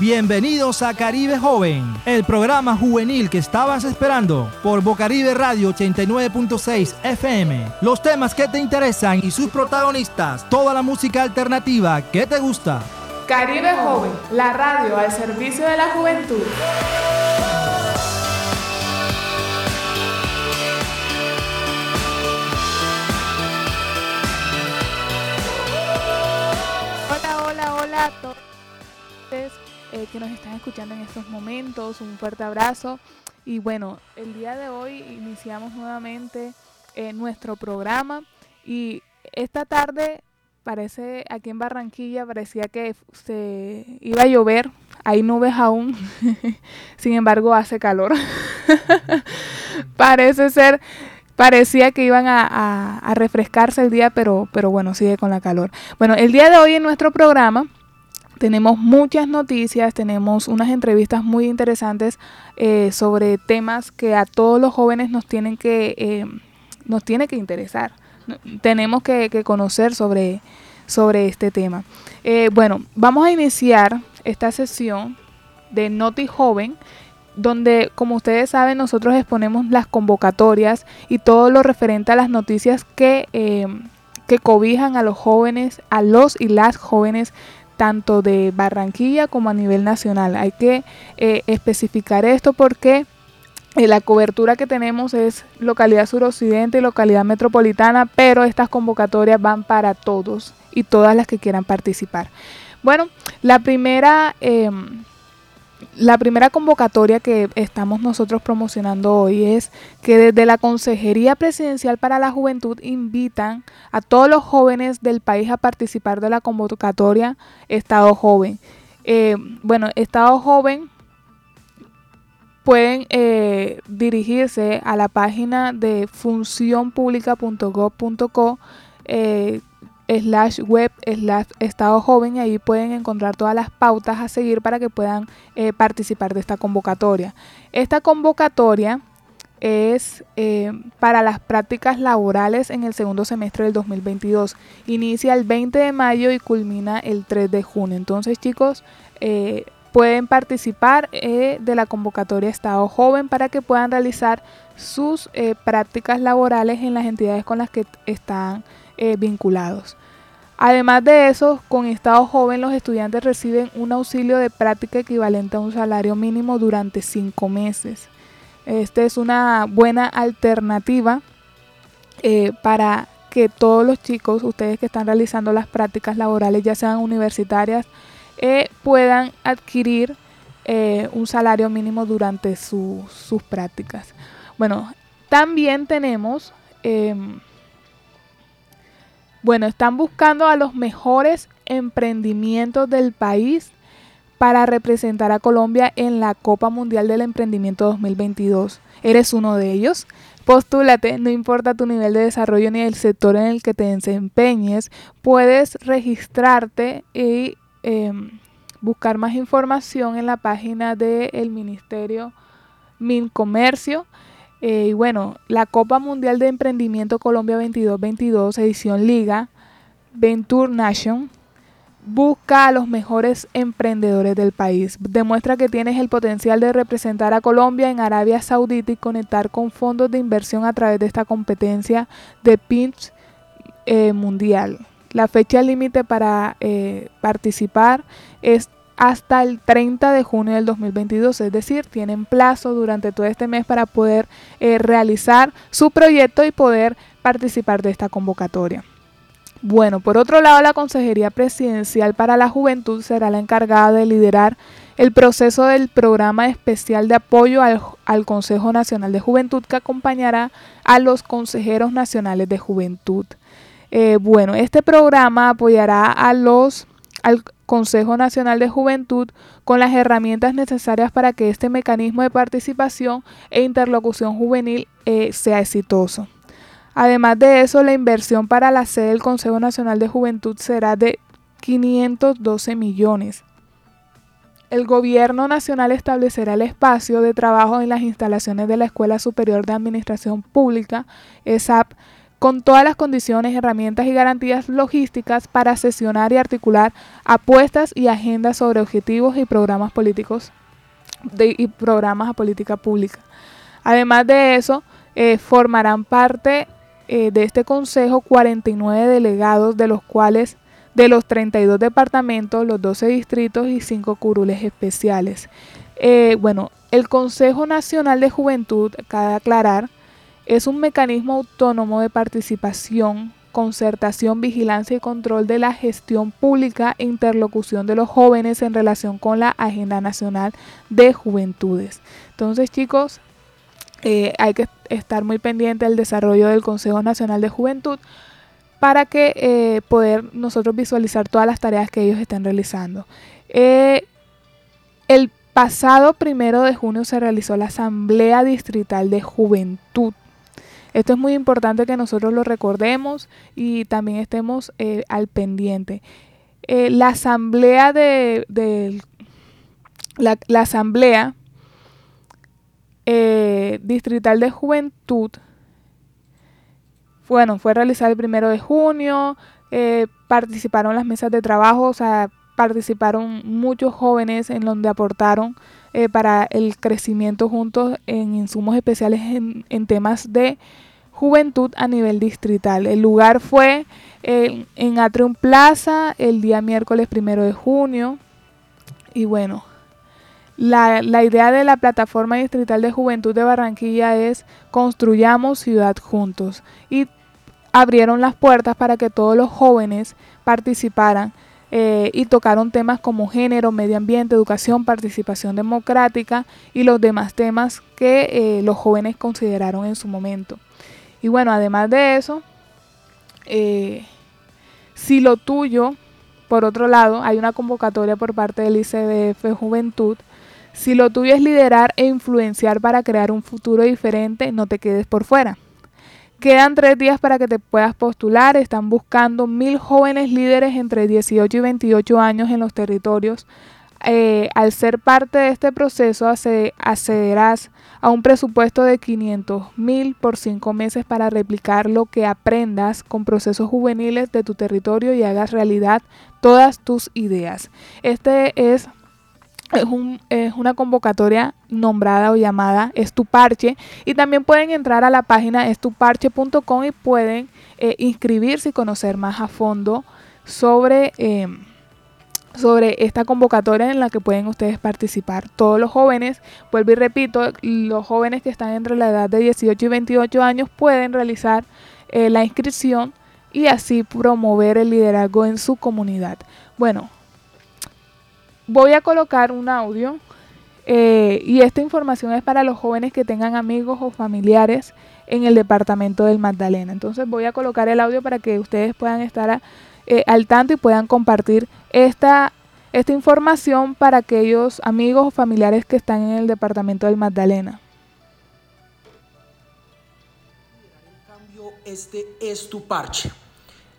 Bienvenidos a Caribe Joven, el programa juvenil que estabas esperando por Bocaribe Radio 89.6 FM. Los temas que te interesan y sus protagonistas, toda la música alternativa que te gusta. Caribe Joven, la radio al servicio de la juventud. Hola, hola, hola a todos eh, que nos están escuchando en estos momentos. Un fuerte abrazo. Y bueno, el día de hoy iniciamos nuevamente eh, nuestro programa y esta tarde parece aquí en Barranquilla parecía que se iba a llover, hay nubes aún, sin embargo hace calor. Parece ser, parecía que iban a, a, refrescarse el día, pero, pero bueno, sigue con la calor. Bueno, el día de hoy en nuestro programa tenemos muchas noticias, tenemos unas entrevistas muy interesantes eh, sobre temas que a todos los jóvenes nos tienen que, eh, nos tiene que interesar tenemos que, conocer sobre, sobre este tema. Eh, bueno, vamos a iniciar esta sesión de Noti Joven, donde, como ustedes saben, nosotros exponemos las convocatorias y todo lo referente a las noticias que, que cobijan a los jóvenes, a los y las jóvenes tanto de Barranquilla como a nivel nacional. Hay que eh, especificar esto porque eh, la cobertura que tenemos es localidad suroccidente y localidad metropolitana, pero estas convocatorias van para todos y todas las que quieran participar. Bueno, la primera, em, la primera convocatoria que estamos nosotros promocionando hoy es que desde la Consejería Presidencial para la Juventud invitan a todos los jóvenes del país a participar de la convocatoria Estado Joven. Eh, bueno, Estado Joven pueden eh, dirigirse a la página de funcionpublica.gov.co eh, slash web slash estado joven y ahí pueden encontrar todas las pautas a seguir para que puedan eh, participar de esta convocatoria. Esta convocatoria es para las prácticas laborales en el segundo semestre del 2022. Inicia el 20 de mayo y culmina el 3 de junio. Entonces chicos, pueden participar eh, de la convocatoria Estado Joven para que puedan realizar sus eh, prácticas laborales en las entidades con las que están eh, vinculados. Además de eso, con Estado Joven los estudiantes reciben un auxilio de práctica equivalente a un salario mínimo durante cinco meses. Esta es una buena alternativa para que todos los chicos, ustedes que están realizando las prácticas laborales, ya sean universitarias, eh, puedan adquirir eh, un salario mínimo durante sus prácticas. Bueno, también tenemos, em, bueno, están buscando a los mejores emprendimientos del país para representar a Colombia en la Copa Mundial del Emprendimiento 2022. ¿Eres uno de ellos? Postúlate, no importa tu nivel de desarrollo ni el sector en el que te desempeñes, puedes registrarte y Em, buscar más información en la página del Ministerio Mincomercio. Eh, y bueno, la Copa Mundial de Emprendimiento Colombia 22-22, edición Liga, Venture Nation, busca a los mejores emprendedores del país. Demuestra que tienes el potencial de representar a Colombia en Arabia Saudita y conectar con fondos de inversión a través de esta competencia de PINCH eh, mundial. La fecha límite para eh, participar es hasta el 30 de junio del 2022, es decir, tienen plazo durante todo este mes para poder eh, realizar su proyecto y poder participar de esta convocatoria. Bueno, por otro lado, la Consejería Presidencial para la Juventud será la encargada de liderar el proceso del programa especial de apoyo al, Consejo Nacional de Juventud que acompañará a los consejeros nacionales de juventud. Eh, bueno, este programa apoyará a los, al Consejo Nacional de Juventud con las herramientas necesarias para que este mecanismo de participación e interlocución juvenil eh, sea exitoso. Además de eso, la inversión para la sede del Consejo Nacional de Juventud será de 512 millones. El gobierno nacional establecerá el espacio de trabajo en las instalaciones de la Escuela Superior de Administración Pública, ESAP, con todas las condiciones, herramientas y garantías logísticas para sesionar y articular apuestas y agendas sobre objetivos y programas políticos y programas a política pública. Además de eso, eh, formarán parte eh, de este consejo 49 delegados, de los cuales de los 32 departamentos, los 12 distritos y 5 curules especiales. Eh, bueno, el Consejo Nacional de Juventud, cabe aclarar, es un mecanismo autónomo de participación, concertación, vigilancia y control de la gestión pública e interlocución de los jóvenes en relación con la Agenda Nacional de Juventudes. Entonces, chicos, eh, hay que estar muy pendiente del desarrollo del Consejo Nacional de Juventud para que eh, poder nosotros visualizar todas las tareas que ellos están realizando. Eh, el pasado primero de junio se realizó la Asamblea Distrital de Juventud. Esto es muy importante que nosotros lo recordemos y también estemos eh, al pendiente. la asamblea de, la, asamblea distrital de juventud bueno, fue realizada el primero de junio, eh, participaron las mesas de trabajo, o sea, participaron muchos jóvenes en donde aportaron eh, para el crecimiento juntos en insumos especiales en, temas de juventud a nivel distrital. El lugar fue en Atrium Plaza el día miércoles primero de junio. Y bueno, la, la, idea de la Plataforma Distrital de Juventud de Barranquilla es construyamos ciudad juntos. Y abrieron las puertas para que todos los jóvenes participaran eh, y tocaron temas como género, medio ambiente, educación, participación democrática y los demás temas que eh, los jóvenes consideraron en su momento. Y bueno, además de eso, eh, si lo tuyo, por otro lado, hay una convocatoria por parte del ICBF Juventud, si lo tuyo es liderar e influenciar para crear un futuro diferente, no te quedes por fuera. Quedan tres días para que te puedas postular. Están buscando mil jóvenes líderes entre 18 y 28 años en los territorios. Eh, al ser parte de este proceso accederás a un presupuesto de 500 mil por cinco meses para replicar lo que aprendas con procesos juveniles de tu territorio y hagas realidad todas tus ideas. Este es es, un, es, una convocatoria nombrada o llamada Estuparche y también pueden entrar a la página estuparche.com y pueden eh, inscribirse y conocer más a fondo sobre, eh, sobre esta convocatoria en la que pueden ustedes participar. Todos los jóvenes, vuelvo y repito, los jóvenes que están entre la edad de 18 y 28 años pueden realizar eh, la inscripción y así promover el liderazgo en su comunidad. Bueno, voy a colocar un audio eh, y esta información es para los jóvenes que tengan amigos o familiares en el departamento del Magdalena. Entonces voy a colocar el audio para que ustedes puedan estar eh, al tanto y puedan compartir esta, esta información para aquellos amigos o familiares que están en el departamento del Magdalena. Este es tu parche.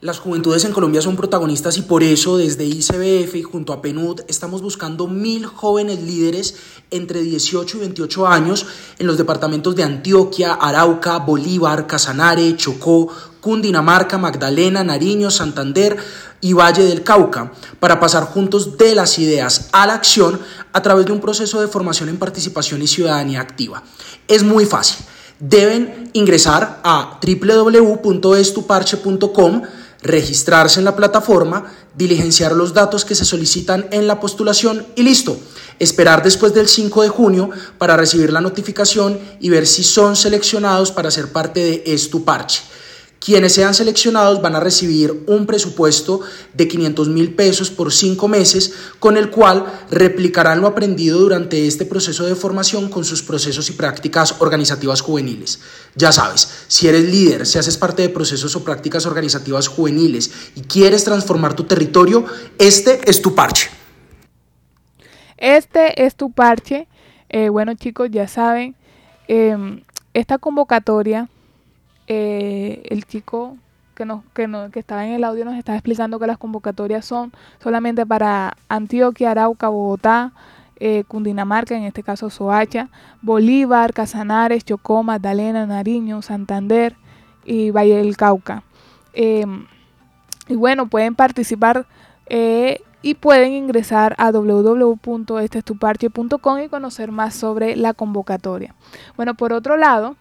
Las juventudes en Colombia son protagonistas y por eso desde ICBF y junto a PNUD estamos buscando mil jóvenes líderes entre 18 y 28 años en los departamentos de Antioquia, Arauca, Bolívar, Casanare, Chocó, Cundinamarca, Magdalena, Nariño, Santander y Valle del Cauca para pasar juntos de las ideas a la acción a través de un proceso de formación en participación y ciudadanía activa. Es muy fácil. Deben ingresar a www.estuparche.com registrarse en la plataforma, diligenciar los datos que se solicitan en la postulación y listo. Esperar después del 5 de junio para recibir la notificación y ver si son seleccionados para ser parte de Estuparche. Quienes sean seleccionados van a recibir un presupuesto de 500 mil pesos por cinco meses, con el cual replicarán lo aprendido durante este proceso de formación con sus procesos y prácticas organizativas juveniles. Ya sabes, si eres líder, si haces parte de procesos o prácticas organizativas juveniles y quieres transformar tu territorio, este es tu parche. Este es tu parche. Eh, bueno chicos, ya saben, em, esta convocatoria eh, el chico que, nos, que, que estaba en el audio nos estaba explicando que las convocatorias son solamente para Antioquia, Arauca, Bogotá, eh, Cundinamarca, en este caso Soacha, Bolívar, Casanares, Chocó, Magdalena, Nariño, Santander y Valle del Cauca. Em, y bueno, pueden participar eh, y pueden ingresar a www.estestuparche.com y conocer más sobre la convocatoria. Bueno, por otro lado,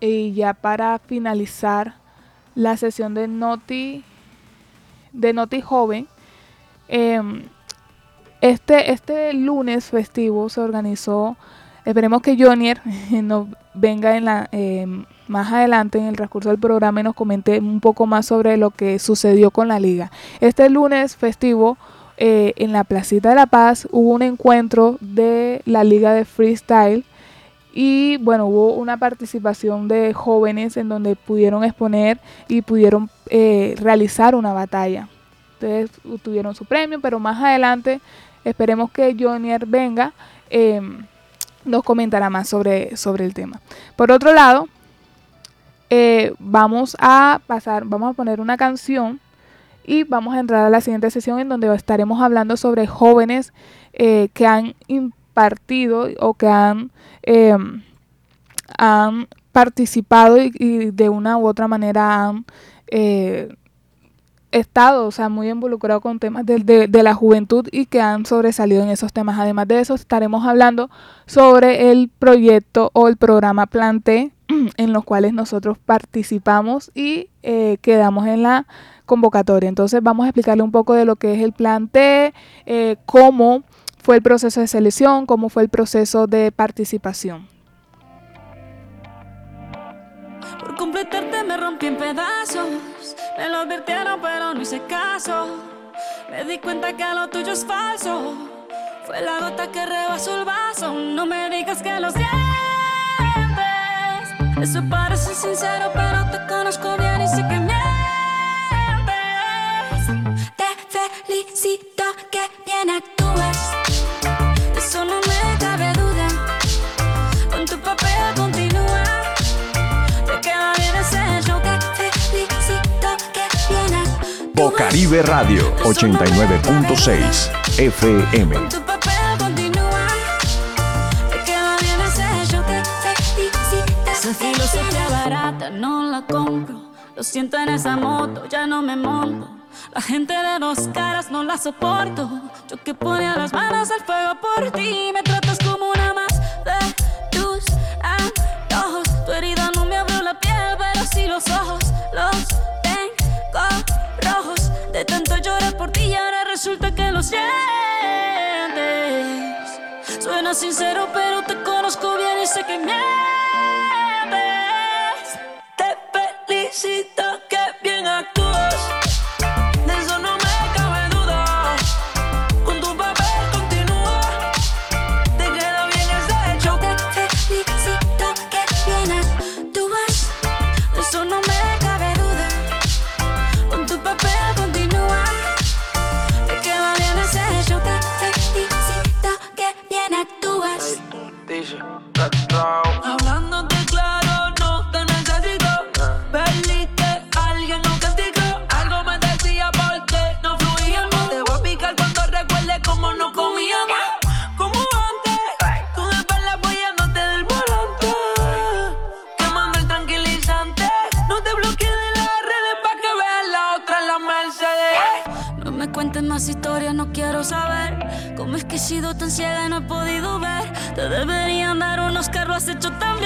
y ya para finalizar la sesión de Noti, de Noti Joven, em, este, este lunes festivo se organizó, esperemos que Jonier nos venga en la, em, más adelante en el transcurso del programa y nos comente un poco más sobre lo que sucedió con la liga. Este lunes festivo eh, en la Placita de la Paz hubo un encuentro de la liga de freestyle y bueno, hubo una participación de jóvenes en donde pudieron exponer y pudieron eh, realizar una batalla. Entonces tuvieron su premio, pero más adelante esperemos que Jonier venga, em, nos comentará más sobre, sobre el tema. Por otro lado, eh, vamos a pasar, vamos a poner una canción y vamos a entrar a la siguiente sesión en donde estaremos hablando sobre jóvenes eh, que han impartido o que han, em, han participado y, de una u otra manera han eh, estado, o sea, muy involucrados con temas de, de, la juventud y que han sobresalido en esos temas. Además de eso, estaremos hablando sobre el proyecto o el programa Plante en los cuales nosotros participamos y eh, quedamos en la convocatoria. Entonces vamos a explicarle un poco de lo que es el plan T, eh, cómo fue el proceso de selección, cómo fue el proceso de participación. Por completarte me rompí en pedazos, me lo advirtieron pero no hice caso. Me di cuenta que lo tuyo es falso, fue la gota que rebasó el vaso. No me digas que los sientes, eso parece sincero pero te conozco bien y sé que mientes. felicito que bien actúas. Eso no me cabe duda. Con tu papel continúa. Te queda bien ese show. Te felicito que actúas. Bocaribe Radio 89.6 FM. Con tu papel continúa. Te queda bien ese show. Te felicito. Esa filosofía barata no la compro. Lo siento en esa moto, ya no me monto. La gente de dos caras no la soporto. Yo que ponía las manos al fuego por ti. Me tratas como una más de tus antojos. Tu herida no me abrió la piel, pero sí los ojos. Los tengo rojos. De tanto llorar por ti y ahora resulta que lo sientes. Suena sincero, pero te conozco bien y sé que mientes. Te felicito down. Más historias, no quiero saber cómo es que he sido tan ciega y no he podido ver. Te deberían dar unos carros has hecho tan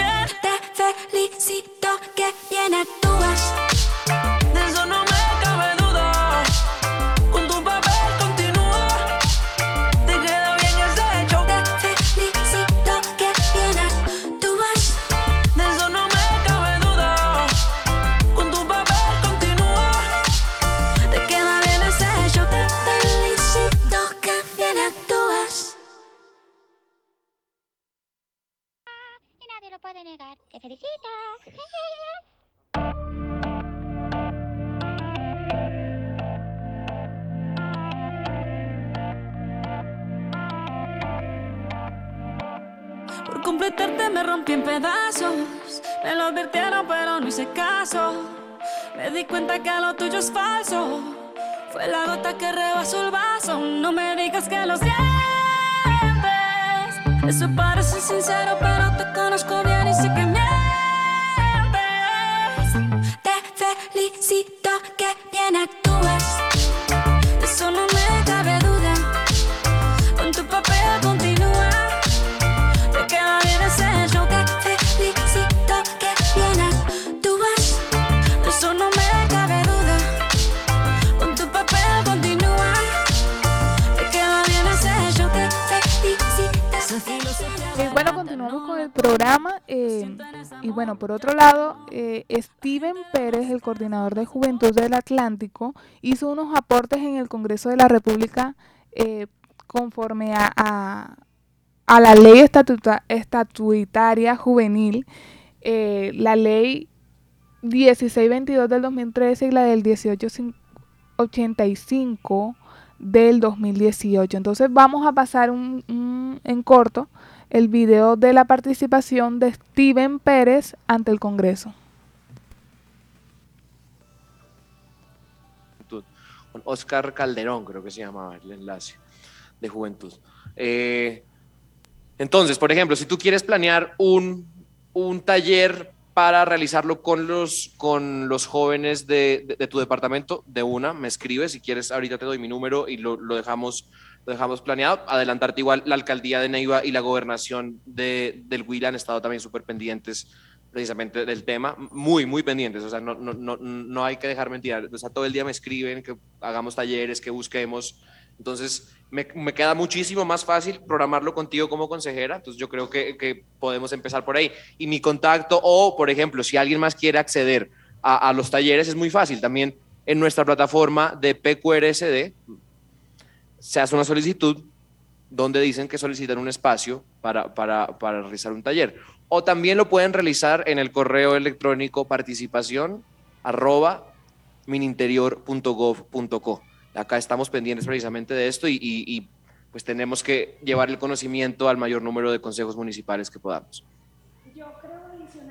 parece sincero, pero bueno, por otro lado, eh, Steven Pérez, el coordinador de Juventud del Atlántico, hizo unos aportes en el Congreso de la República eh, conforme a, a- la ley estatuta- estatutaria juvenil, eh, la ley 1622 del 2013 y la del 1885 del 2018. Entonces vamos a pasar un- un- en corto el video de la participación de Steven Pérez ante el Congreso. Oscar Calderón, creo que se llamaba el enlace de Juventud. Eh, entonces, por ejemplo, si tú quieres planear un, un taller para realizarlo con los, con los jóvenes de, de- de tu departamento, de una, me escribes, si quieres, ahorita te doy mi número y lo, lo dejamos, lo dejamos planeado. Adelantarte igual, la alcaldía de Neiva y la gobernación de, del Huila han estado también súper pendientes precisamente del tema, muy, muy pendientes, o sea, no, no, no, no hay que dejar mentir, o sea, todo el día me escriben que hagamos talleres, que busquemos, entonces me, me queda muchísimo más fácil programarlo contigo como consejera, entonces yo creo que, podemos empezar por ahí. Y mi contacto, o por ejemplo, si alguien más quiere acceder a, a los talleres, es muy fácil, también en nuestra plataforma de PQRSD se hace una solicitud donde dicen que solicitan un espacio para, para, para realizar un taller. O también lo pueden realizar en el correo electrónico participación mininterior.gov.co. Acá estamos pendientes precisamente de esto y- y, pues tenemos que llevar el conocimiento al mayor número de consejos municipales que podamos.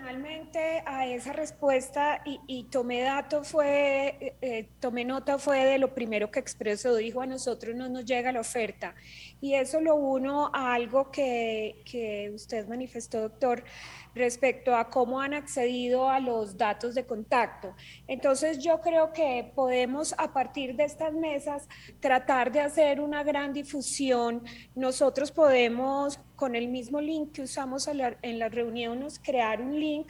Adicionalmente a esa respuesta y, y tomé dato fue, eh, eh, tomé nota fue de lo primero que expresó, dijo a nosotros no nos llega la oferta y eso lo uno a algo que, que usted manifestó, doctor, respecto a cómo han accedido a los datos de contacto. Entonces yo creo que podemos a partir de estas mesas tratar de hacer una gran difusión. Nosotros podemos con el mismo link que usamos en las reuniones crear un link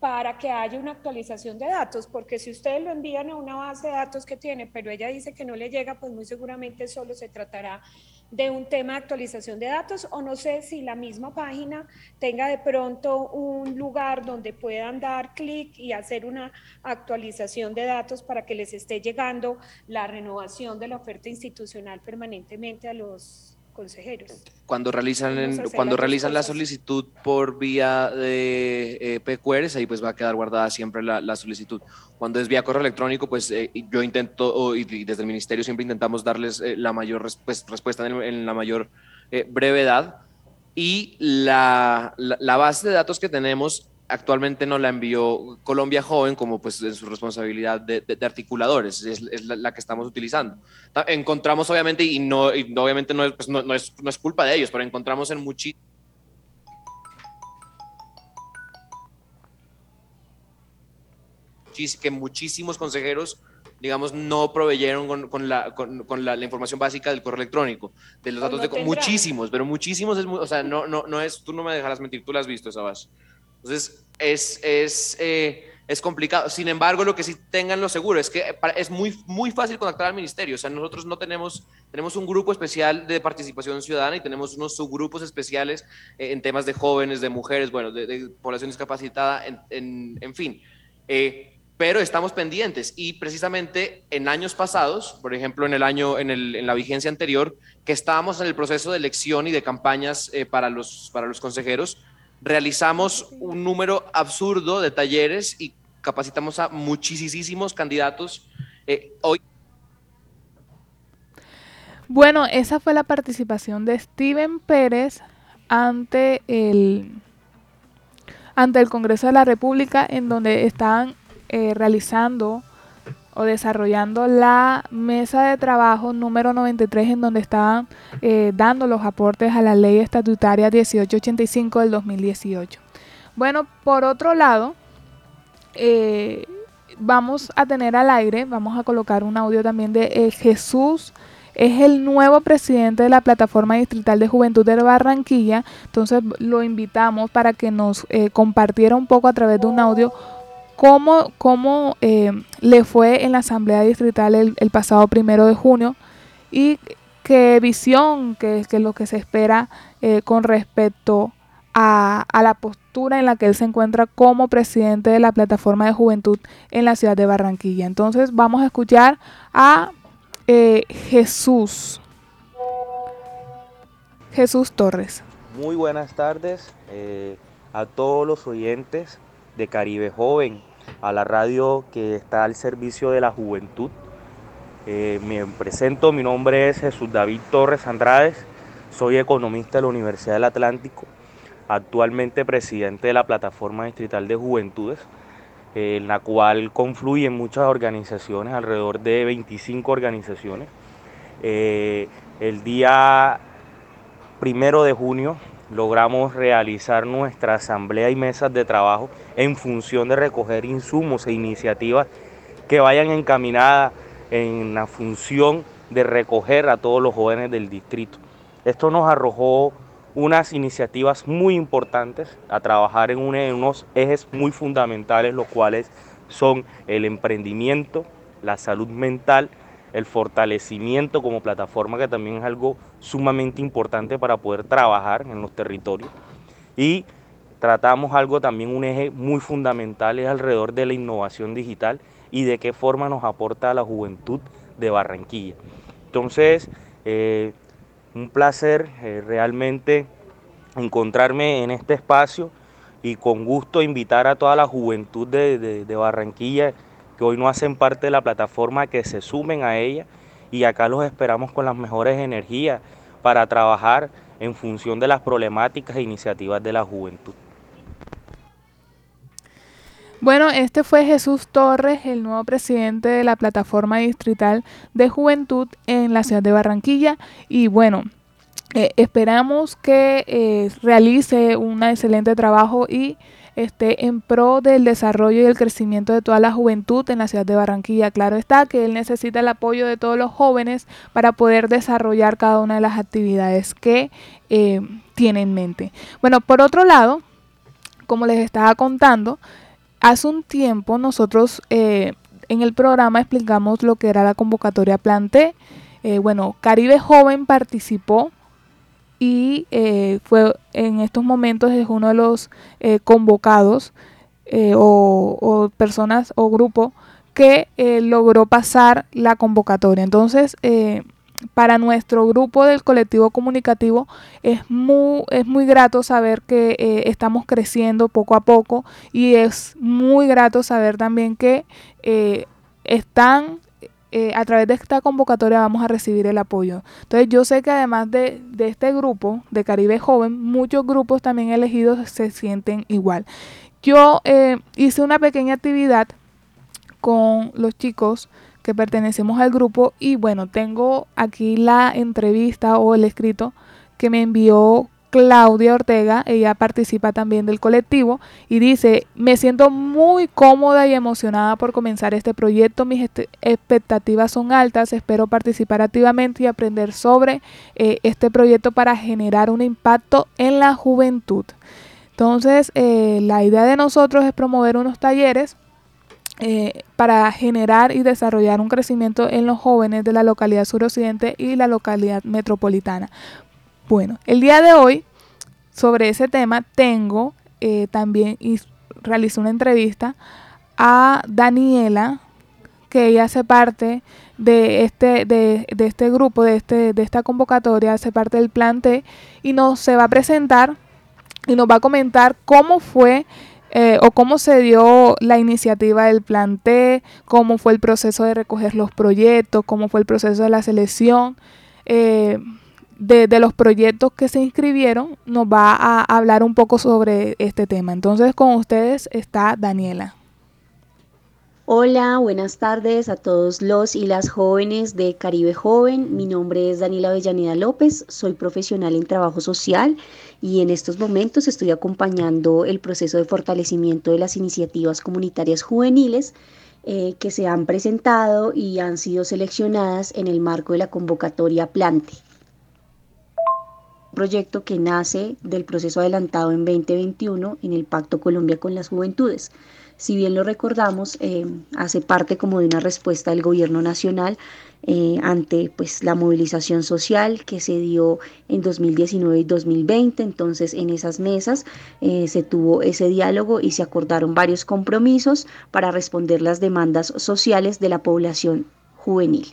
para que haya una actualización de datos, porque si ustedes lo envían a una base de datos que tiene, pero ella dice que no le llega, pues muy seguramente solo se tratará de un tema de actualización de datos o no sé si la misma página tenga de pronto un lugar donde puedan dar clic y hacer una actualización de datos para que les esté llegando la renovación de la oferta institucional permanentemente a los consejeros. Cuando realizan, en- cuando realizan la solicitud por vía de eh, PQRs, ahí pues va a quedar guardada siempre la, la solicitud. Cuando es vía correo electrónico, pues eh, yo intento, y, y desde el ministerio siempre intentamos darles eh, la mayor pues, respuesta en, en la mayor eh, brevedad. Y la, la, la base de datos que tenemos actualmente nos la envió Colombia Joven como pues en su responsabilidad de, de- de articuladores, es, es la, la que estamos utilizando. Encontramos obviamente, y no, y no- obviamente no es, pues, no, no es, no es culpa de ellos, pero encontramos en muchis- que muchísimos consejeros digamos, no proveyeron con, con la, con, con la, la información básica del correo electrónico, de los O datos no de... Muchísimos, pero muchísimos es... O sea, no, no, no es... Tú no me dejarás mentir, tú la has visto esa base. Entonces, es, es, eh, es complicado. Sin embargo, lo que sí tengan lo seguro es que para- es muy, muy fácil contactar al ministerio. O sea, nosotros no tenemos, tenemos un grupo especial de participación ciudadana y tenemos unos subgrupos especiales eh, en temas de jóvenes, de mujeres, bueno, de, población discapacitada, en, en, fin. Eh, pero estamos pendientes y precisamente en años pasados, por ejemplo, en el año, en, el, en la vigencia anterior, que estábamos en el proceso de elección y de campañas eh, para, los, para los consejeros, realizamos un número absurdo de talleres y capacitamos a muchísimos candidatos. Eh, hoy Bueno, esa fue la participación de Steven Pérez ante el ante el Congreso de la República en donde estaban eh, realizando o desarrollando la mesa de trabajo número 93 en donde estaban eh, dando los aportes a la ley estatutaria 1885 del 2018. Bueno, por otro lado, eh, vamos a tener al aire, vamos a colocar un audio también de eh, Jesús, es el nuevo presidente de la plataforma distrital de juventud de Barranquilla, entonces lo invitamos para que nos compartiera un poco a través de un audio cómo, cómo eh, le fue en la asamblea distrital el, pasado primero de junio y qué visión, qué es lo que se espera eh, con respecto a, a, la postura en la que él se encuentra como presidente de la plataforma de juventud en la ciudad de Barranquilla. Entonces vamos a escuchar a eh, Jesús. Jesús Torres. Muy buenas tardes a todos los oyentes de Caribe Joven, a la radio que está al servicio de la juventud. Eh, me presento, mi nombre es Jesús David Torres Andrades, soy economista de la Universidad del Atlántico, actualmente presidente de la Plataforma Distrital de Juventudes, en la cual confluyen muchas organizaciones, alrededor de 25 organizaciones. Eh, el día primero de junio logramos realizar nuestra asamblea y mesas de trabajo en función de recoger insumos e iniciativas que vayan encaminadas en la función de recoger a todos los jóvenes del distrito. Esto nos arrojó unas iniciativas muy importantes a trabajar en, unos ejes muy fundamentales, los cuales son el emprendimiento, la salud mental, el fortalecimiento como plataforma, que también es algo sumamente importante para poder trabajar en los territorios. Y tratamos algo también, un eje muy fundamental, es alrededor de la innovación digital y de qué forma nos aporta a la juventud de Barranquilla. Entonces, eh, un placer eh, realmente encontrarme en este espacio y con gusto invitar a toda la juventud de, de, de Barranquilla que hoy no hacen parte de la plataforma, que se sumen a ella y acá los esperamos con las mejores energías para trabajar en función de las problemáticas e iniciativas de la juventud. Bueno, este fue Jesús Torres, el nuevo presidente de la plataforma distrital de juventud en la ciudad de Barranquilla. Y bueno, eh, esperamos que eh, realice un excelente trabajo y esté en pro del desarrollo y el crecimiento de toda la juventud en la ciudad de Barranquilla. Claro está que él necesita el apoyo de todos los jóvenes para poder desarrollar cada una de las actividades que eh, tiene en mente. Bueno, por otro lado, como les estaba contando, hace un tiempo nosotros eh, en el programa explicamos lo que era la convocatoria Plan T. Eh, bueno, Caribe Joven participó y eh, fue en estos momentos es uno de los eh, convocados eh, o, personas o grupo que logró pasar la convocatoria. Entonces, para nuestro grupo del colectivo comunicativo es muy, es muy grato saber que estamos creciendo poco a poco y es muy grato saber también que están eh, a través de esta convocatoria vamos a recibir el apoyo. Entonces yo sé que además de, de, este grupo de Caribe Joven, muchos grupos también elegidos se sienten igual. Yo eh, hice una pequeña actividad con los chicos que pertenecemos al grupo y bueno, tengo aquí la entrevista o el escrito que me envió Claudia Ortega, ella participa también del colectivo y dice, me siento muy cómoda y emocionada por comenzar este proyecto, mis expectativas son altas, espero participar activamente y aprender sobre eh, este proyecto para generar un impacto en la juventud. Entonces, eh, la idea de nosotros es promover unos talleres eh, para generar y desarrollar un crecimiento en los jóvenes de la localidad suroccidente y la localidad metropolitana. Bueno, el día de hoy sobre ese tema tengo eh, también y realicé una entrevista a Daniela, que ella hace parte de este, de, de este grupo, de, este, de esta convocatoria, hace parte del plan T, y nos se va a presentar y nos va a comentar cómo fue eh, o cómo se dio la iniciativa del plan T, cómo fue el proceso de recoger los proyectos, cómo fue el proceso de la selección. Eh, de, los proyectos que se inscribieron, nos va a hablar un poco sobre este tema. Entonces con ustedes está Daniela. Hola, buenas tardes a todos los y las jóvenes de Caribe Joven. Mi nombre es Daniela Avellaneda López, soy profesional en trabajo social y en estos momentos estoy acompañando el proceso de fortalecimiento de las iniciativas comunitarias juveniles eh, que se han presentado y han sido seleccionadas en el marco de la convocatoria Plante proyecto que nace del proceso adelantado en 2021 en el Pacto Colombia con las Juventudes. si bien lo recordamos, eh, hace parte como de una respuesta del gobierno nacional eh, ante pues, la movilización social que se dio en 2019 y 2020. Entonces en esas mesas eh, se tuvo ese diálogo y se acordaron varios compromisos para responder las demandas sociales de la población juvenil.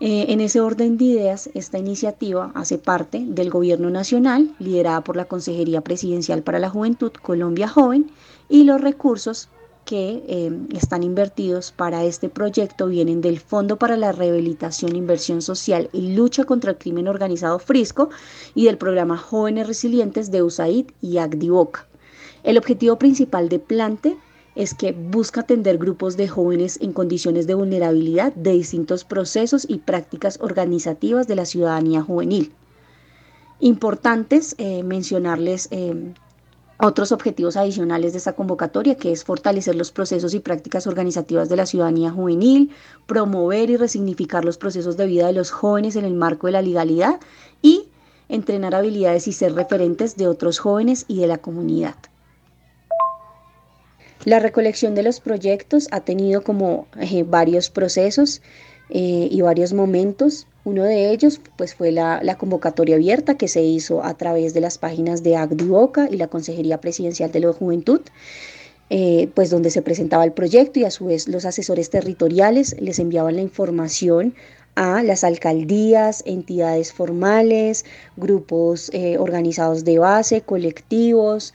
En ese orden de ideas, esta iniciativa hace parte del Gobierno Nacional, liderada por la Consejería Presidencial para la Juventud Colombia Joven, y los recursos que eh, están invertidos para este proyecto vienen del Fondo para la Rehabilitación, Inversión Social y Lucha contra el Crimen Organizado Frisco y del programa Jóvenes Resilientes de USAID y ACDIVOCA. El objetivo principal de Plante es que busca atender grupos de jóvenes en condiciones de vulnerabilidad de distintos procesos y prácticas organizativas de la ciudadanía juvenil. Importantes eh, mencionarles eh, otros objetivos adicionales de esta convocatoria, que es fortalecer los procesos y prácticas organizativas de la ciudadanía juvenil, promover y resignificar los procesos de vida de los jóvenes en el marco de la legalidad y entrenar habilidades y ser referentes de otros jóvenes y de la comunidad. La recolección de los proyectos ha tenido como eh, varios procesos eh, y varios momentos. Uno de ellos pues, fue la, convocatoria abierta que se hizo a través de las páginas de ACDIVOCA y la Consejería Presidencial de la Juventud. Eh, pues donde se presentaba el proyecto y a su vez los asesores territoriales les enviaban la información a las alcaldías, entidades formales, grupos organizados de base, colectivos,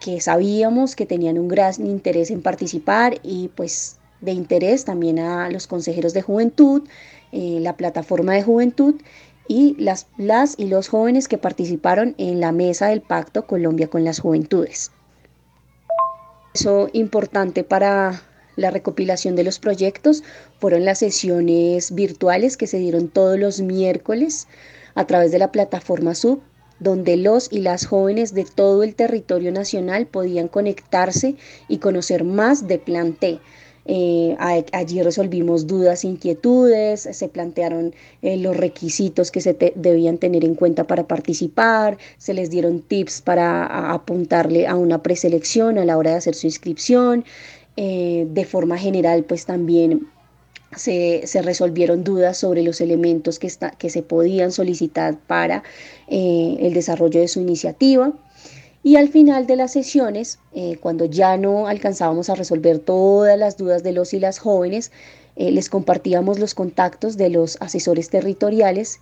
que sabíamos que tenían un gran interés en participar y pues de interés también a los consejeros de juventud, eh, la plataforma de juventud y las, las y los jóvenes que participaron en la mesa del pacto Colombia con las juventudes. Eso importante para la recopilación de los proyectos fueron las sesiones virtuales que se dieron todos los miércoles a través de la plataforma Sub, donde los y las jóvenes de todo el territorio nacional podían conectarse y conocer más de Plan T, eh, allí resolvimos dudas, inquietudes, se plantearon eh, los requisitos que se debían tener en cuenta para participar, se les dieron tips para apuntarle a una preselección a la hora de hacer su inscripción. Eh, de forma general, pues también se, resolvieron dudas sobre los elementos que, se podían solicitar para el desarrollo de su iniciativa. Y al final de las sesiones, eh, cuando ya no alcanzábamos a resolver todas las dudas de los y las jóvenes, eh, les compartíamos los contactos de los asesores territoriales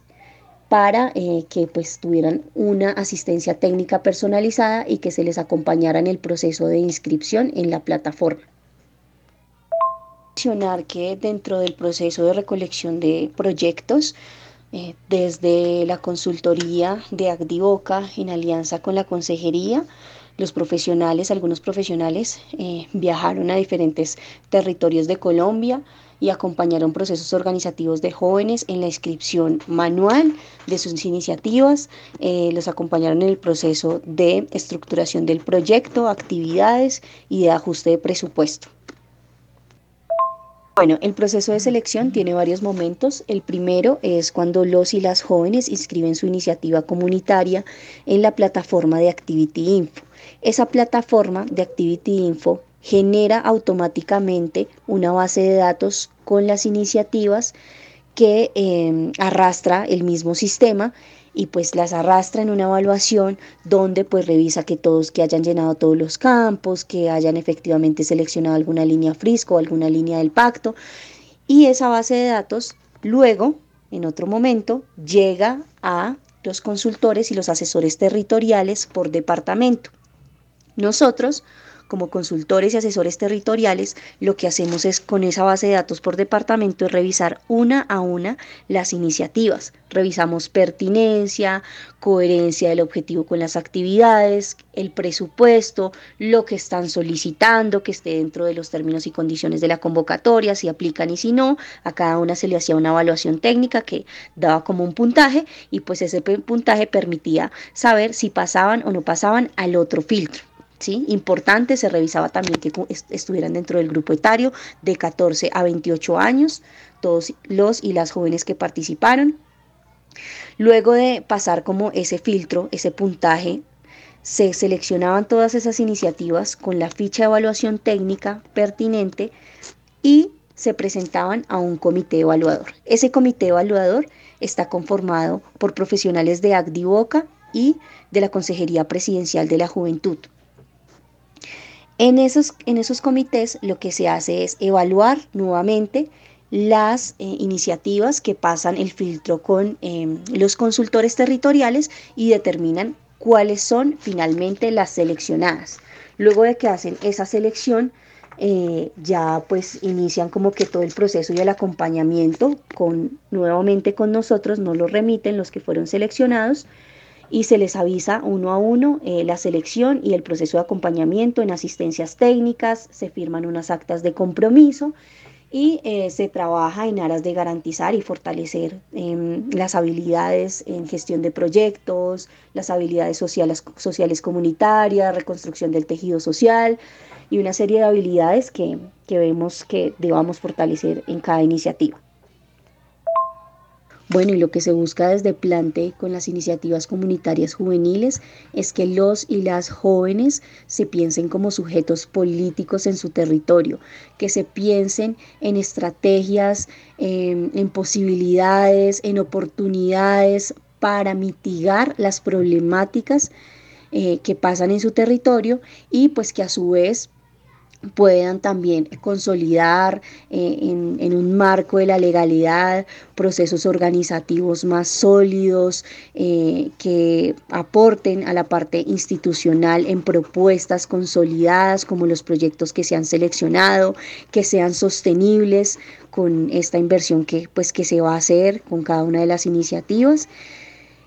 para eh, que pues tuvieran una asistencia técnica personalizada y que se les acompañara en el proceso de inscripción en la plataforma. Que dentro del proceso de recolección de proyectos eh, desde la consultoría de Agdivoca en alianza con la consejería. Los profesionales, algunos profesionales, eh, viajaron a diferentes territorios de Colombia y acompañaron procesos organizativos de jóvenes en la inscripción manual de sus iniciativas, eh, los acompañaron en el proceso de estructuración del proyecto, actividades y de ajuste de presupuesto. Bueno, el proceso de selección tiene varios momentos. El primero es cuando los y las jóvenes inscriben su iniciativa comunitaria en la plataforma de Activity Info. Esa plataforma de Activity Info genera automáticamente una base de datos con las iniciativas que eh, arrastra el mismo sistema y pues las arrastra en una evaluación donde pues revisa que todos que hayan llenado todos los campos, que hayan efectivamente seleccionado alguna línea frisco o alguna línea del pacto y esa base de datos luego en otro momento llega a los consultores y los asesores territoriales por departamento. Nosotros como consultores y asesores territoriales, lo que hacemos es con esa base de datos por departamento revisar una a una las iniciativas. Revisamos pertinencia, coherencia del objetivo con las actividades, el presupuesto, lo que están solicitando, que esté dentro de los términos y condiciones de la convocatoria, si aplican y si no. A cada una se le hacía una evaluación técnica que daba como un puntaje y pues ese puntaje permitía saber si pasaban o no pasaban al otro filtro. Importante, se revisaba también que estuvieran dentro del grupo etario de 14 a 28 años, todos los y las jóvenes que participaron. Luego de pasar como ese filtro, ese puntaje, se seleccionaban todas esas iniciativas con la ficha de evaluación técnica pertinente y se presentaban a un comité evaluador. Ese comité evaluador está conformado por profesionales de ACDIVOCA y de la Consejería Presidencial de la Juventud. En esos, en esos comités lo que se hace es evaluar nuevamente las eh, iniciativas que pasan el filtro con em, los consultores territoriales y determinan cuáles son finalmente las seleccionadas. Luego de que hacen esa selección, eh, ya pues inician como que todo el proceso y el acompañamiento con nuevamente con nosotros, nos lo remiten los que fueron seleccionados y se les avisa uno a uno eh, la selección y el proceso de acompañamiento en asistencias técnicas, se firman unas actas de compromiso y eh, se trabaja en aras de garantizar y fortalecer em, las habilidades en gestión de proyectos, las habilidades sociales, sociales comunitarias, reconstrucción del tejido social y una serie de habilidades que, que vemos que debamos fortalecer en cada iniciativa. Bueno, y lo que se busca desde Plante con las iniciativas comunitarias juveniles es que los y las jóvenes se piensen como sujetos políticos en su territorio, que se piensen en estrategias, en, posibilidades, en oportunidades para mitigar las problemáticas eh, que pasan en su territorio y pues que a su vez puedan también consolidar eh, en, un marco de la legalidad procesos organizativos más sólidos eh, que aporten a la parte institucional en propuestas consolidadas como los proyectos que se han seleccionado, que sean sostenibles con esta inversión que, pues, que se va a hacer con cada una de las iniciativas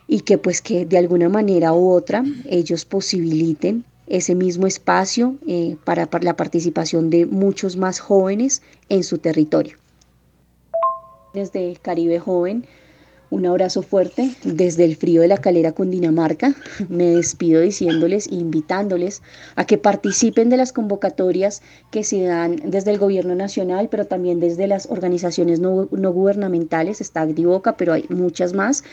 y que pues que de alguna manera u otra ellos posibiliten ese mismo espacio eh, para, la participación de muchos más jóvenes en su territorio. Desde Caribe Joven, un abrazo fuerte desde el frío de la calera Cundinamarca. Me despido diciéndoles, invitándoles a que participen de las convocatorias que se dan desde el gobierno nacional, pero también desde las organizaciones no, gubernamentales. Está Agdivoca, pero hay muchas más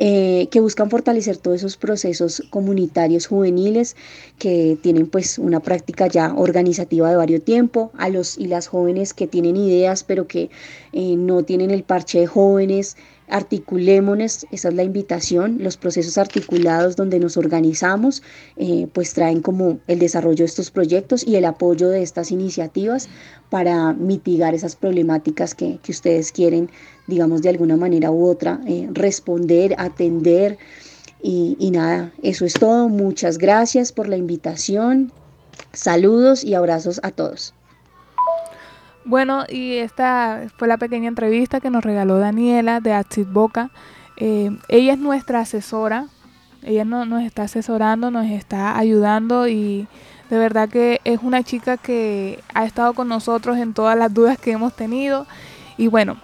eh, que buscan fortalecer todos esos procesos comunitarios juveniles que tienen pues una práctica ya organizativa de varios tiempo, a los y las jóvenes que tienen ideas pero que eh, no tienen el parche de jóvenes, articulémonos, esa es la invitación, los procesos articulados donde nos organizamos, eh, pues traen como el desarrollo de estos proyectos y el apoyo de estas iniciativas para mitigar esas problemáticas que, que ustedes quieren digamos, de alguna manera u otra, eh, responder, atender. Y, y nada, eso es todo. Muchas gracias por la invitación. Saludos y abrazos a todos. Bueno, y esta fue la pequeña entrevista que nos regaló Daniela de Atsit Boca. Eh, ella es nuestra asesora, ella no, nos está asesorando, nos está ayudando y de verdad que es una chica que ha estado con nosotros en todas las dudas que hemos tenido. Y bueno,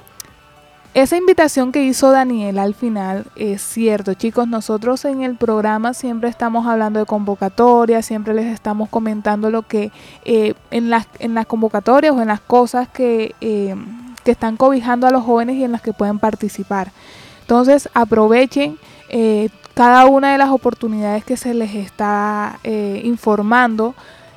esa invitación que hizo Daniel al final es cierto, chicos. Nosotros en el programa siempre estamos hablando de convocatorias, siempre les estamos comentando lo que eh, en, las, en las convocatorias o en las cosas que, eh, que están cobijando a los jóvenes y en las que pueden participar. Entonces aprovechen eh, cada una de las oportunidades que se les está informando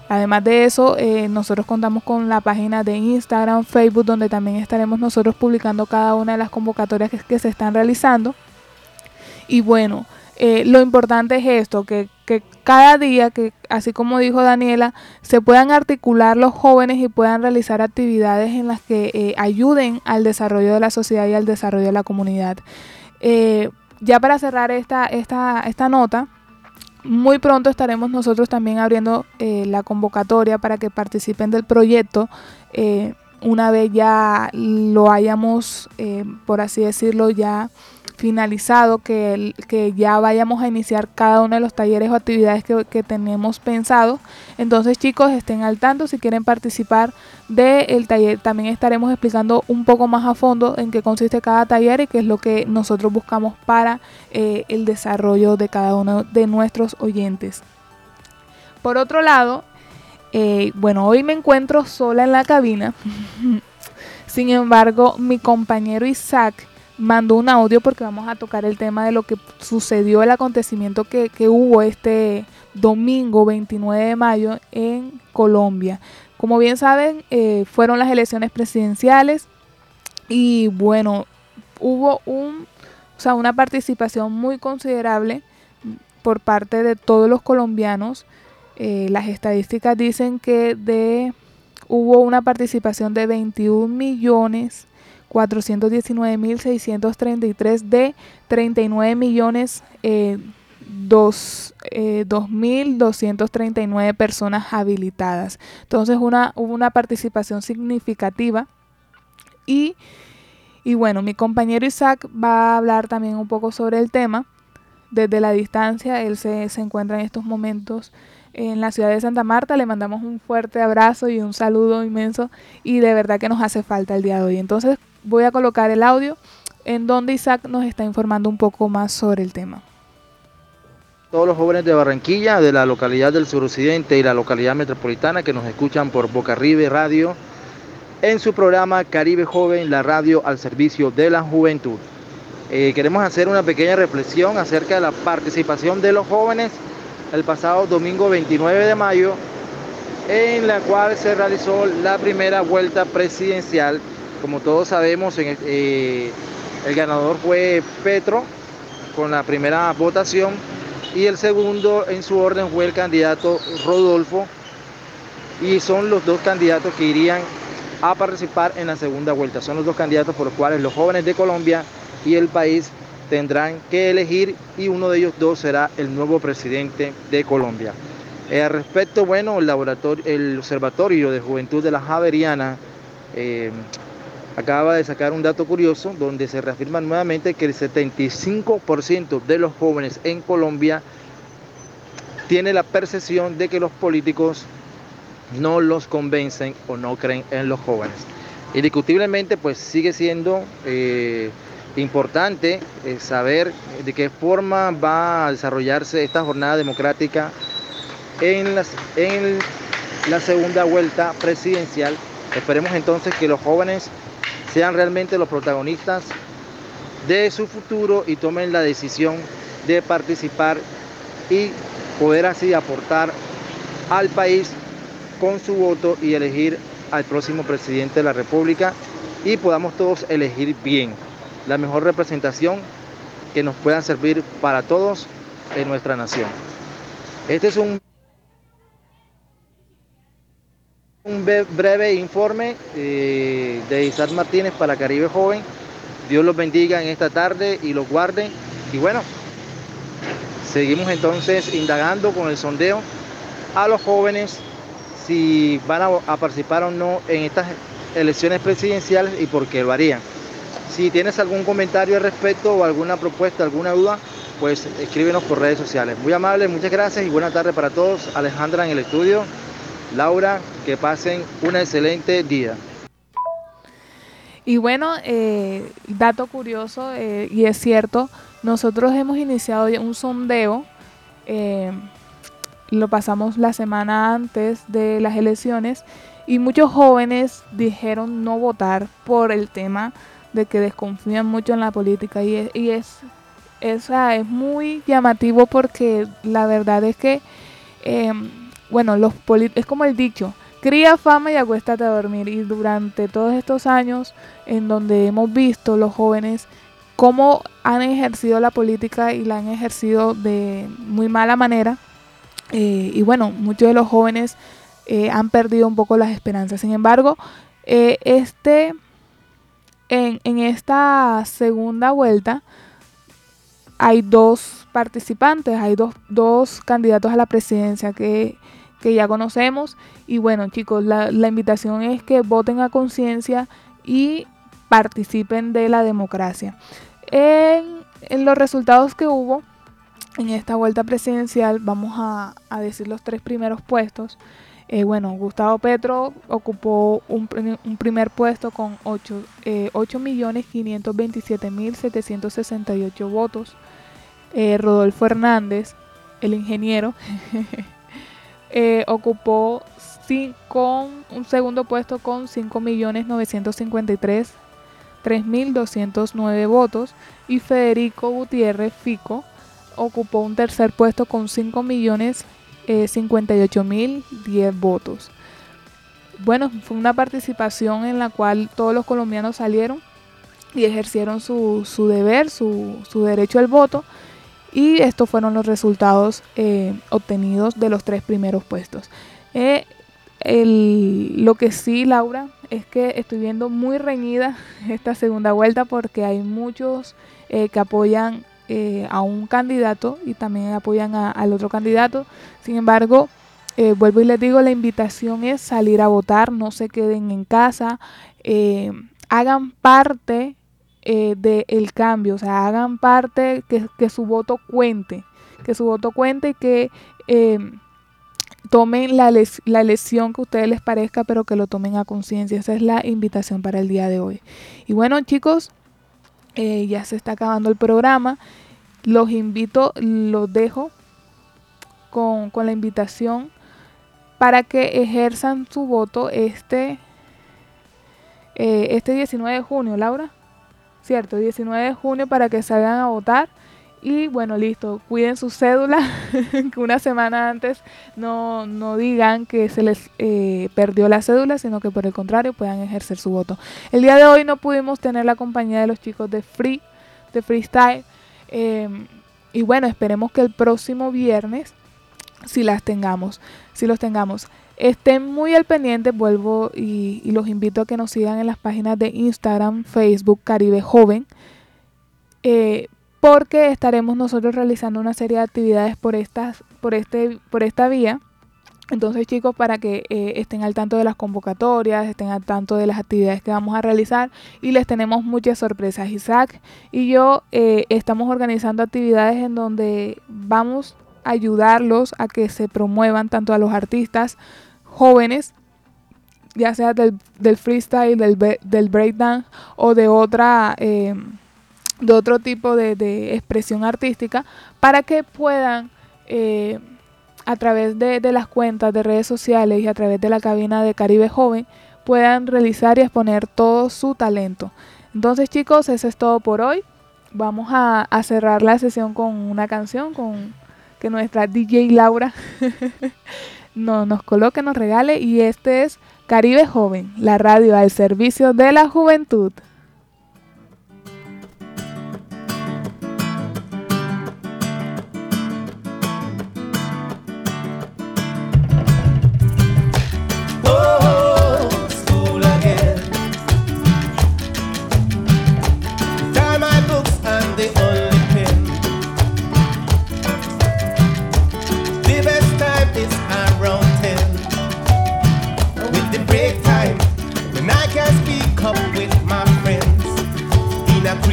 Además de eso, eh, nosotros contamos con la página de Instagram, Facebook, donde también estaremos nosotros publicando cada una de las convocatorias que, se están realizando. Y bueno, eh, lo importante es esto, que, cada día, que así como dijo Daniela, se puedan articular los jóvenes y puedan realizar actividades en las que eh, ayuden al desarrollo de la sociedad y al desarrollo de la comunidad. ya para cerrar esta, esta, esta nota, muy pronto estaremos nosotros también abriendo eh, la convocatoria para que participen del proyecto. Eh, una vez ya lo hayamos, eh, por así decirlo, ya finalizado, que, que ya vayamos a iniciar cada uno de los talleres o actividades que, tenemos pensado. Entonces chicos, estén al tanto si quieren participar del taller. También estaremos explicando un poco más a fondo en qué consiste cada taller y qué es lo que nosotros buscamos para eh, el desarrollo de cada uno de nuestros oyentes. Por otro lado, eh, bueno, hoy me encuentro sola en la cabina. Sin embargo, mi compañero Isaac mandó un audio porque vamos a tocar el tema de lo que sucedió, el acontecimiento que, hubo este domingo 29 de mayo en Colombia. Como bien saben, eh, fueron las elecciones presidenciales y bueno, hubo un, o sea, una participación muy considerable por parte de todos los colombianos. Eh, las estadísticas dicen que de hubo una participación de 21 millones 419.633 de 39 millones eh, 2.239 eh, personas habilitadas. Entonces una, hubo una participación significativa y, y bueno, mi compañero Isaac va a hablar también un poco sobre el tema. Desde la distancia, él se, se encuentra en estos momentos en la ciudad de Santa Marta. Le mandamos un fuerte abrazo y un saludo inmenso y de verdad que nos hace falta el día de hoy. Entonces voy a colocar el audio en donde Isaac nos está informando un poco más sobre el tema todos los jóvenes de Barranquilla, de la localidad del suroccidente y la localidad metropolitana que nos escuchan por Boca Ribe Radio en su programa Caribe Joven, la radio al servicio de la juventud. Eh, queremos hacer una pequeña reflexión acerca de la participación de los jóvenes el pasado domingo 29 de mayo, en la cual se realizó la primera vuelta presidencial. Como todos sabemos, eh, el ganador fue Petro con la primera votación y el segundo en su orden fue el candidato Rodolfo y son los dos candidatos que irían a participar en la segunda vuelta. Son los dos candidatos por los cuales los jóvenes de Colombia y el país tendrán que elegir y uno de ellos dos será el nuevo presidente de Colombia. Eh, al respecto, bueno, el, laboratorio, el Observatorio de Juventud de la Javeriana eh, acaba de sacar un dato curioso donde se reafirma nuevamente que el 75% de los jóvenes en Colombia tiene la percepción de que los políticos no los convencen o no creen en los jóvenes. Indiscutiblemente, pues sigue siendo eh, importante eh, saber de qué forma va a desarrollarse esta jornada democrática en, en la segunda vuelta presidencial. Esperemos entonces que los jóvenes sean realmente los protagonistas de su futuro y tomen la decisión de participar y poder así aportar al país con su voto y elegir al próximo presidente de la República y podamos todos elegir bien la mejor representación que nos pueda servir para todos en nuestra nación. Este es un un breve informe eh, de Isaac Martínez para Caribe Joven. Dios los bendiga en esta tarde y los guarde. Y bueno, seguimos entonces indagando con el sondeo a los jóvenes si van a, participar o no en estas elecciones presidenciales y por qué lo harían. Si tienes algún comentario al respecto o alguna propuesta, alguna duda, pues escríbenos por redes sociales. Muy amable, muchas gracias y buena tarde para todos. Alejandra en el estudio. Laura, que pasen un excelente día. Y bueno, eh, dato curioso, eh, y es cierto, nosotros hemos iniciado un sondeo, eh, lo pasamos la semana antes de las elecciones, y muchos jóvenes dijeron no votar por el tema de que desconfían mucho en la política, y es, es, es muy llamativo porque la verdad es que bueno, los es como el dicho, cría fama y acuéstate a dormir. Y durante todos estos años en donde hemos visto los jóvenes cómo han ejercido la política y la han ejercido de muy mala manera, eh, y bueno, muchos de los jóvenes eh, han perdido un poco las esperanzas. Sin embargo, eh, este, en, en esta segunda vuelta hay dos participantes, hay dos, dos candidatos a la presidencia que que ya conocemos. Y bueno, chicos, la, invitación es que voten a conciencia y participen de la democracia. En, los resultados que hubo en esta vuelta presidencial, vamos a, decir los tres primeros puestos. Eh, bueno, Gustavo Petro ocupó un, primer puesto con 8, eh, 8.527.768 votos. Eh, Rodolfo Hernández, el ingeniero, Eh, ocupó con un segundo puesto con 5.953.3.209 votos y Federico Gutiérrez Fico ocupó un tercer puesto con 5.000.000 eh, 58.010 votos. Bueno, fue una participación en la cual todos los colombianos salieron y ejercieron su, su deber, su, su, derecho al voto. Y estos fueron los resultados eh, obtenidos de los tres primeros puestos. Eh, el, lo que sí, Laura, es que estoy viendo muy reñida esta segunda vuelta porque hay muchos eh, que apoyan a un candidato y también apoyan al otro candidato. Sin embargo, vuelvo y les digo, la invitación es salir a votar, no se queden en casa, hagan parte eh, del cambio, o sea, hagan parte que, que, su voto cuente, que su voto cuente y que eh, tomen la, les, la lesión que a ustedes les parezca, pero que lo tomen a conciencia. Esa es la invitación para el día de hoy. Y bueno, chicos, eh, ya se está acabando el programa. Los invito, los dejo con, con la invitación para que ejerzan su voto este, eh, este 19 de junio, Laura. Cierto, 19 de junio para que salgan a votar. Y bueno, listo, cuiden su cédula, que una semana antes no, no digan que se les eh, perdió la cédula, sino que por el contrario puedan ejercer su voto. El día de hoy no pudimos tener la compañía de los chicos de Free, de Freestyle. Eh, y bueno, esperemos que el próximo viernes si las tengamos, si los tengamos. Estén muy al pendiente, vuelvo y, los invito a que nos sigan en las páginas de Instagram, Facebook, Caribe Joven, eh, porque estaremos nosotros realizando una serie de actividades por, estas, por, este, por esta vía. Entonces chicos, para que eh, estén al tanto de las convocatorias, estén al tanto de las actividades que vamos a realizar y les tenemos muchas sorpresas. Isaac y yo eh, estamos organizando actividades en donde vamos ayudarlos a que se promuevan tanto a los artistas jóvenes, ya sea del, del freestyle, del, del o de otra eh, de otro tipo de, de, expresión artística, para que puedan eh, a través de, de, las cuentas de redes sociales y a través de la cabina de Caribe Joven puedan realizar y exponer todo su talento. Entonces chicos, eso es todo por hoy. Vamos a, a cerrar la sesión con una canción, con que nuestra DJ Laura no, nos coloque, nos regale. Y este es Caribe Joven, la radio al servicio de la juventud.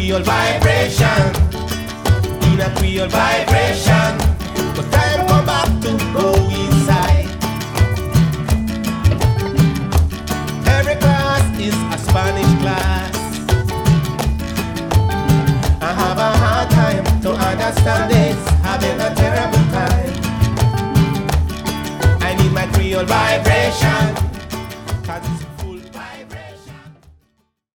Creole vibration, in a Creole vibration. But time come back to go inside. Every class is a Spanish class. I have a hard time to understand this, having a terrible time. I need my Creole vibration.